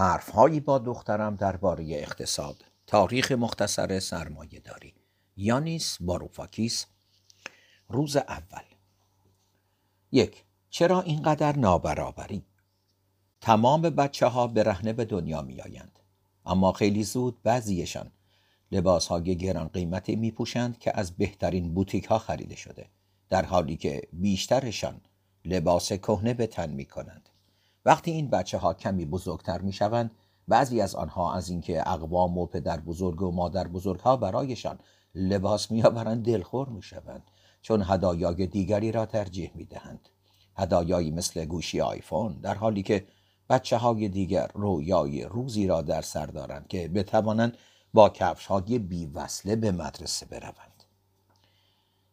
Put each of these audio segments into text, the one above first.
حرفهایی با دخترم درباره اقتصاد تاریخ مختصر سرمایه داری یانیس باروفاکیس روز اول. یک چرا اینقدر نابرابری؟ تمام بچه ها برهنه به دنیا می آیند. اما خیلی زود بعضیشان لباس های گران قیمتی می پوشند که از بهترین بوتیک ها خریده شده در حالی که بیشترشان لباس کهنه به تن می کنند وقتی این بچه ها کمی بزرگتر می شوند بعضی از آنها از اینکه اقوام و پدر بزرگ و مادر بزرگ ها برایشان لباس میآورند دلخور می شوند چون هدایای دیگری را ترجیح می دهند هدایایی مثل گوشی آیفون در حالی که بچه های دیگر رویای روزی را در سر دارند که بتوانند با کفش های بی وصله به مدرسه بروند.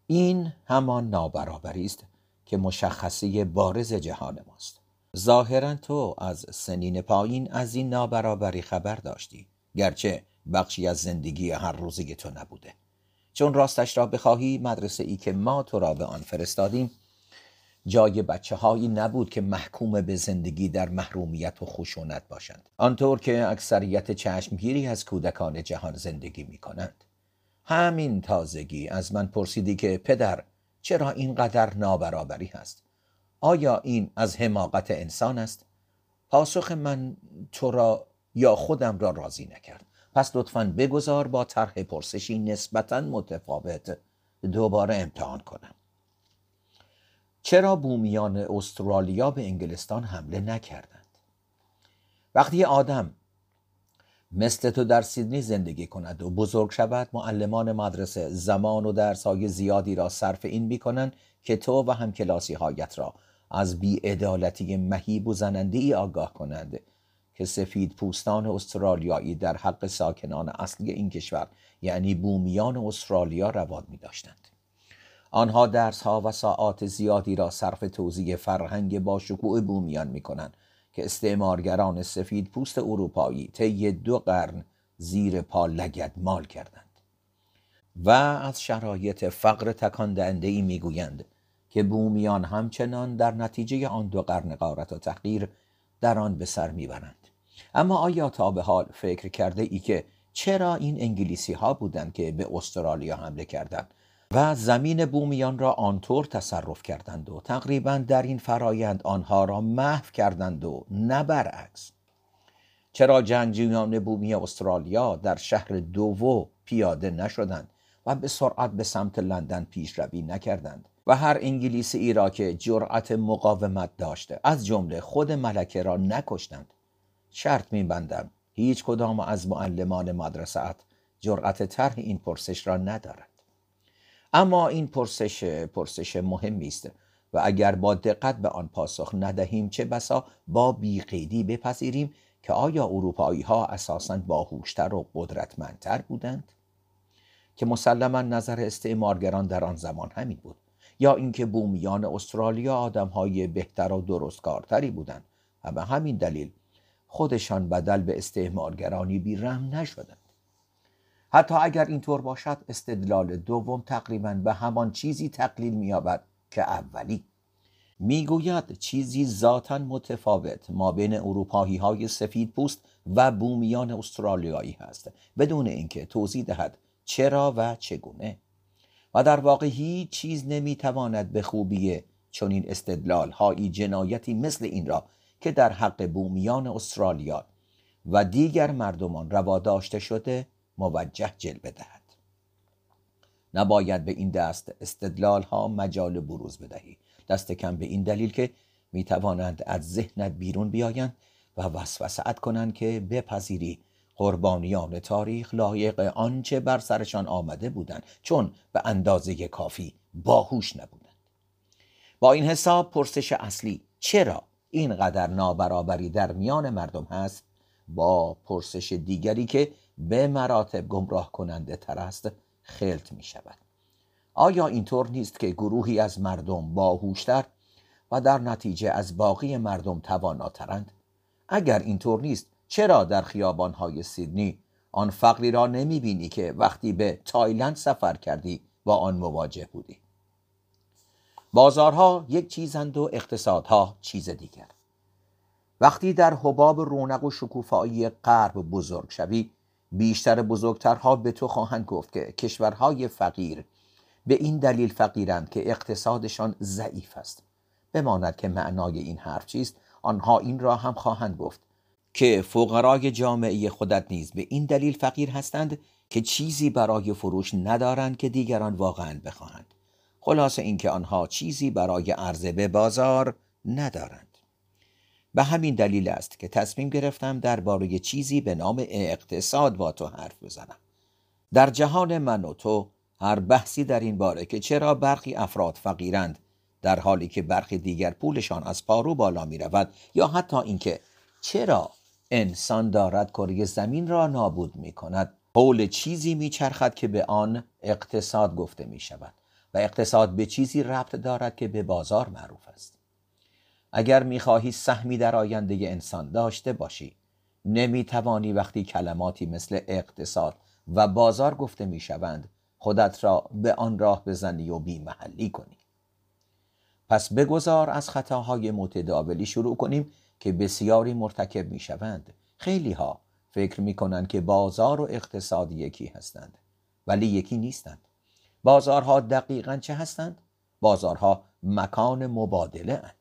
این همان نابرابری است که مشخصه بارز جهان ماست. ظاهرا تو از سنین پایین از این نابرابری خبر داشتی گرچه بخشی از زندگی هر روزی تو نبوده. چون راستش را بخواهی مدرسه ای که ما تو را به آن فرستادیم جای بچه هایی نبود که محکوم به زندگی در محرومیت و خشونت باشند. آنطور که اکثریت چشمگیری از کودکان جهان زندگی می کنند همین تازگی از من پرسیدی که پدر چرا اینقدر نابرابری هست؟ آیا این از حماقت انسان است؟ پاسخ من تو را یا خودم را راضی نکرد. پس لطفا بگذار با طرح پرسشی نسبتا متفاوت دوباره امتحان کنم. چرا بومیان استرالیا به انگلستان حمله نکردند؟ وقتی آدم مثل تو در سیدنی زندگی کند و بزرگ شود معلمان مدرسه زمان و درسهای زیادی را صرف این می کنند که تو و همکلاسی هایت را از بیعدالتی مهیب و زننده ای آگاه کنند که سفید پوستان استرالیایی در حق ساکنان اصلی این کشور یعنی بومیان استرالیا رواد می داشتند. آنها درس ها و ساعات زیادی را صرف توضیح فرهنگ با شکوه بومیان می کنند که استعمارگران سفید پوست اروپایی طی دو قرن زیر پا لگد مال کردند و از شرایط فقر تکان دهنده ای می‌گویند که بومیان همچنان در نتیجه آن دو قرن قارت و تحقیر در آن به سر می‌برند. اما آیا تا به حال فکر کرده ای که چرا این انگلیسی ها بودند که به استرالیا حمله کردند و زمین بومیان را آنطور تصرف کردند و تقریبا در این فرایند آنها را محو کردند و نه برعکس؟ چرا جنگجویان بومی استرالیا در شهر دوو پیاده نشدند و به سرعت به سمت لندن پیشروی نکردند؟ و هر انگلیسی ای را که جرأت مقاومت داشته. از جمله خود ملکه را نکشتند. شرط میبندم هیچ کدام از معلمان مدرسه جرأت طرح این پرسش را ندارد. اما این پرسش پرسش مهمی است و اگر با دقت به آن پاسخ ندهیم چه بسا با بیقیدی بپذیریم که آیا اروپایی ها اساسا باهوشتر و قدرتمندتر بودند؟ که مسلما نظر استعمارگران در آن زمان همین بود. یا اینکه بومیان استرالیا آدمهای بهتر و درستکارتری بودند. و به همین دلیل خودشان بدل به استعمارگرانی بیرحم نشدند. حتی اگر اینطور باشد استدلال دوم تقریبا به همان چیزی تقلیل مییابد که اولی. می‌گوید چیزی ذاتا متفاوت ما بین اروپایی های سفید پوست و بومیان استرالیایی هست بدون اینکه توضیح دهد چرا و چگونه. و در واقع هیچ چیز نمی‌تواند به خوبی چنین استدلال هایی جنایتی مثل این را که در حق بومیان استرالیا و دیگر مردمان روا داشته شده موجه جلوه دهد. نباید به این دست استدلال ها مجال بروز بدهی. دست کم به این دلیل که می توانند از ذهنت بیرون بیایند و وسوست کنند که بپذیری قربانیان تاریخ لایق آنچه بر سرشان آمده بودند چون به اندازه کافی باهوش نبودند. با این حساب پرسش اصلی چرا اینقدر نابرابری در میان مردم هست؟ با پرسش دیگری که به مراتب گمراه کننده تر است خلط می شود. آیا اینطور نیست که گروهی از مردم باهوشتر و در نتیجه از باقی مردم تواناترند؟ اگر اینطور نیست چرا در خیابانهای سیدنی آن فقری را نمی بینی که وقتی به تایلند سفر کردی با آن مواجه بودی؟ بازارها یک چیزند و اقتصادها چیز دیگر. وقتی در حباب رونق و شکوفایی غرب بزرگ شوی بیشتر بزرگترها به تو خواهند گفت که کشورهای فقیر به این دلیل فقیرند که اقتصادشان ضعیف است. بماند که معنای این حرف چیست آنها این را هم خواهند گفت. که فقرای جامعه خودت نیز به این دلیل فقیر هستند که چیزی برای فروش ندارند که دیگران واقعا بخواهند. خلاصه اینکه آنها چیزی برای عرضه به بازار ندارند. به همین دلیل است که تصمیم گرفتم درباره چیزی به نام اقتصاد با تو حرف بزنم. در جهان من و تو هر بحثی در این باره که چرا برخی افراد فقیرند در حالی که برخی دیگر پولشان از پارو بالا می رود یا حتی اینکه چرا انسان دارد کره زمین را نابود می کند حول چیزی می چرخد که به آن اقتصاد گفته می شود و اقتصاد به چیزی ربط دارد که به بازار معروف است. اگر می خواهی سهمی در آینده انسان داشته باشی نمی توانی وقتی کلماتی مثل اقتصاد و بازار گفته می شوند خودت را به آن راه بزنی و بی محلی کنی. پس بگذار از خطاهای متداولی شروع کنیم. که بسیاری مرتکب می شوند خیلی ها فکر می کنند که بازار و اقتصاد یکی هستند ولی یکی نیستند. بازارها دقیقا چه هستند؟ بازارها مکان مبادله اند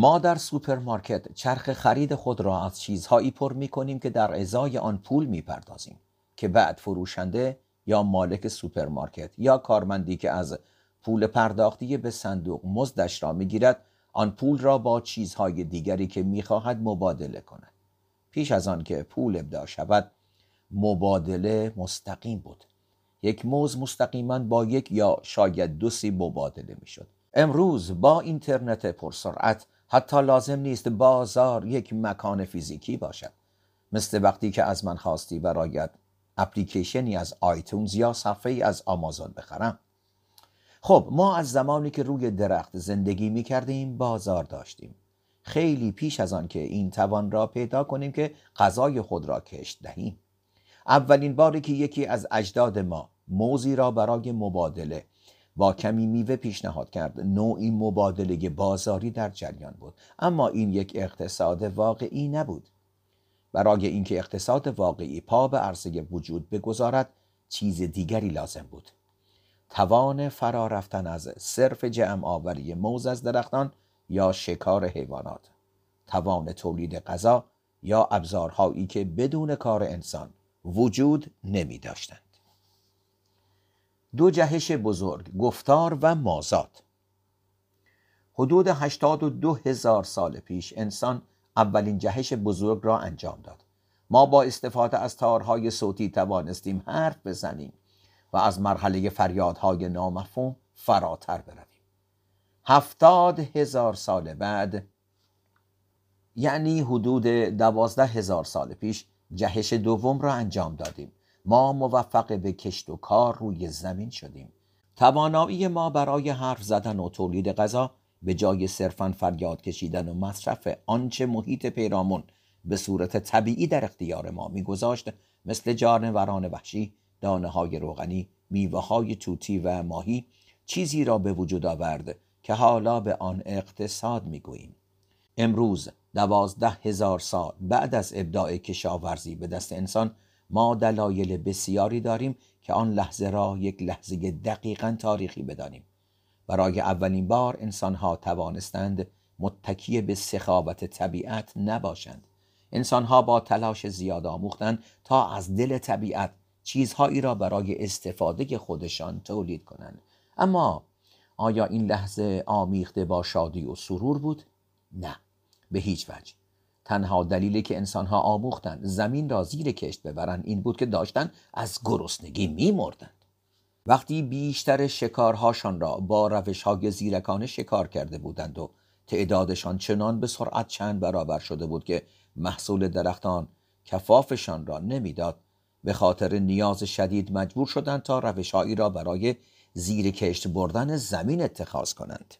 ما در سوپرمارکت چرخ خرید خود را از چیزهایی پر می کنیم که در ازای آن پول می پردازیم که بعد فروشنده یا مالک سوپرمارکت یا کارمندی که از پول پرداختی به صندوق مزدش را می‌گیرد آن پول را با چیزهای دیگری که می‌خواهد مبادله کند. پیش از آن که پول ابدا شود مبادله مستقیم بود. یک موز مستقیما با یک یا شاید دو سی مبادله می‌شد. امروز با اینترنت پرسرعت حتی لازم نیست بازار یک مکان فیزیکی باشد. مثل وقتی که از من خواستی برایت اپلیکیشنی از آیتونز یا صفحه از آمازون بخرم. خب ما از زمانی که روی درخت زندگی می کردیم بازار داشتیم. خیلی پیش از آن که این توان را پیدا کنیم که غذای خود را کشت دهیم. اولین باری که یکی از اجداد ما موزی را برای مبادله با کمی میوه پیشنهاد کرد. نوعی مبادله بازاری در جریان بود. اما این یک اقتصاد واقعی نبود. برای اینکه اقتصاد واقعی پا به عرصه وجود بگذارد چیز دیگری لازم بود. توان فرا رفتن از صرف جمع آوری موز از درختان یا شکار حیوانات توان تولید غذا یا ابزارهایی که بدون کار انسان وجود نمی داشتند. دو جهش بزرگ گفتار و مازاد. حدود 82 هزار سال پیش انسان اولین جهش بزرگ را انجام داد. ما با استفاده از تارهای صوتی توانستیم حرف بزنیم. و از مرحله فریادهای نامفهوم فراتر برویم. هفتاد هزار سال بعد یعنی حدود دوازده هزار سال پیش جهش دوم را انجام دادیم. ما موفق به کشت و کار روی زمین شدیم. توانایی ما برای حرف زدن و تولید غذا به جای صرفا فریاد کشیدن و مصرف آنچه محیط پیرامون به صورت طبیعی در اختیار ما میگذاشت مثل جانوران وحشی دانه های روغنی میوه های توتی و ماهی چیزی را به وجود آورد که حالا به آن اقتصاد می‌گوییم. امروز دوازده هزار سال بعد از ابداع کشاورزی به دست انسان ما دلایل بسیاری داریم که آن لحظه را یک لحظه دقیقا تاریخی بدانیم. برای اولین بار انسانها توانستند متکی به سخاوت طبیعت نباشند. انسانها با تلاش زیاد آموختند تا از دل طبیعت چیزهایی را برای استفاده خودشان تولید کنند. اما آیا این لحظه آمیخته با شادی و سرور بود؟ نه به هیچ وجه. تنها دلیلی که انسانها آموختند زمین را زیر کشت ببرند این بود که داشتند از گرسنگی میمردند. وقتی بیشتر شکارهاشان را با روش های زیرکانه شکار کرده بودند و تعدادشان چنان به سرعت چند برابر شده بود که محصول درختان کفافشان را نمی‌داد به خاطر نیاز شدید مجبور شدند تا روشهایی را برای زیر کشت بردن زمین اتخاذ کنند.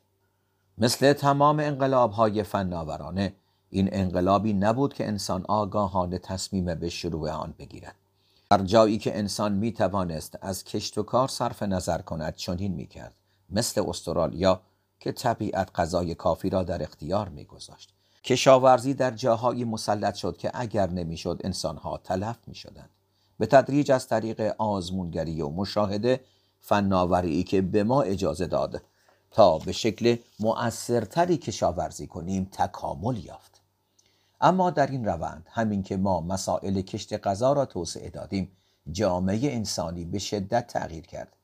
مثل تمام انقلاب های فناورانه این انقلابی نبود که انسان آگاهانه تصمیم به شروع آن بگیرد. در جایی که انسان می توانست از کشت و کار صرف نظر کند چنین می کرد مثل استرالیا که طبیعت غذای کافی را در اختیار می گذاشت کشاورزی در جاهایی مسلط شد که اگر نمی‌شد انسانها تلف می شدند. به تدریج از طریق آزمونگری و مشاهده فناوری که به ما اجازه داد تا به شکل مؤثرتری کشاورزی کنیم تکامل یافت. اما در این روند همین که ما مسائل کشت غذا را توسعه دادیم جامعه انسانی به شدت تغییر کرد.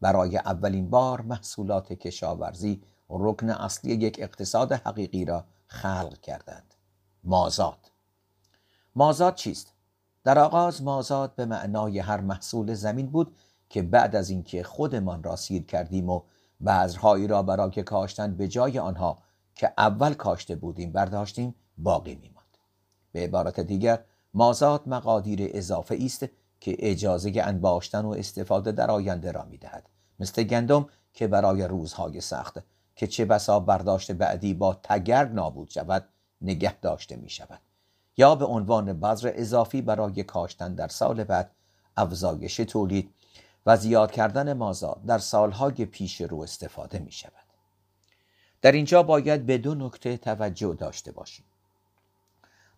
برای اولین بار محصولات کشاورزی رکن اصلی یک اقتصاد حقیقی را خلق کردند. مازاد. مازاد چیست؟ در آغاز مازاد به معنای هر محصول زمین بود که بعد از اینکه خودمان را سیر کردیم و بذرهایی را برای کاشتن به جای آنها که اول کاشته بودیم برداشتیم باقی میماند. به عبارت دیگر مازاد مقادیر اضافه است که اجازه انباشتن و استفاده در آینده را می‌دهد. مثل گندم که برای روزهای سخت که چه بسا برداشت بعدی با تگرگ نابود شود نگه داشته می شود یا به عنوان بذر اضافی برای کاشتن در سال بعد افزایش تولید و زیاد کردن مازاد در سالهای پیش رو استفاده می شود. در اینجا باید به دو نکته توجه داشته باشیم.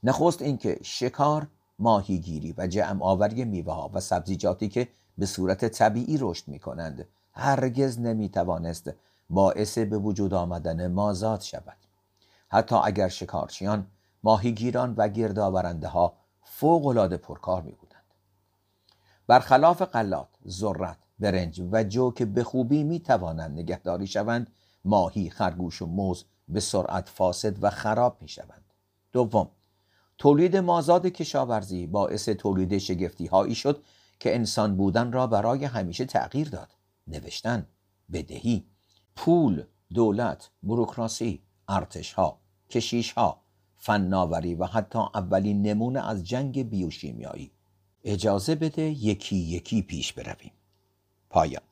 نخست اینکه شکار، ماهیگیری و جمع آوری میوه و سبزیجاتی که به صورت طبیعی رشد می کنند هرگز نمی توانست باعث به وجود آمدن مازاد شود. حتی اگر شکارچیان، ماهیگیران و گردآورنده ها فوق العاده پرکار می بودند. برخلاف قلات، ذرت، برنج و جو که به خوبی می توانند نگهداری شوند ماهی، خرگوش و موز به سرعت فاسد و خراب می شوند. دوم تولید مازاد کشاورزی باعث تولید شگفتی هایی شد که انسان بودن را برای همیشه تغییر داد. نوشتن، بدهی، پول، دولت، بروکراسی، ارتشها، کشیشها، فناوری و حتی اولین نمونه از جنگ بیوشیمیایی. اجازه بده یکی یکی پیش برویم. پایان.